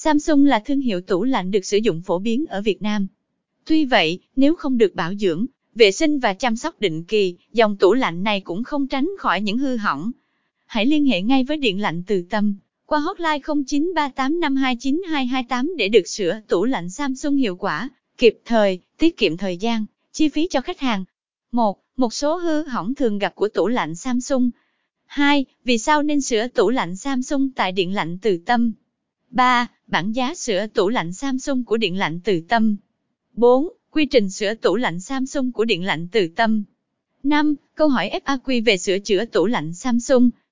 Samsung là thương hiệu tủ lạnh được sử dụng phổ biến ở Việt Nam. Tuy vậy, nếu không được bảo dưỡng, vệ sinh và chăm sóc định kỳ, dòng tủ lạnh này cũng không tránh khỏi những hư hỏng. Hãy liên hệ ngay với Điện lạnh Từ Tâm qua hotline 0938529228 để được sửa tủ lạnh Samsung hiệu quả, kịp thời, tiết kiệm thời gian, chi phí cho khách hàng. 1. Một số hư hỏng thường gặp của tủ lạnh Samsung. 2. Vì sao nên sửa tủ lạnh Samsung tại Điện lạnh Từ Tâm? 3. Bảng giá sửa tủ lạnh Samsung của Điện lạnh Từ Tâm. 4. Quy trình sửa tủ lạnh Samsung của Điện lạnh Từ Tâm. 5. Câu hỏi FAQ về sửa chữa tủ lạnh Samsung.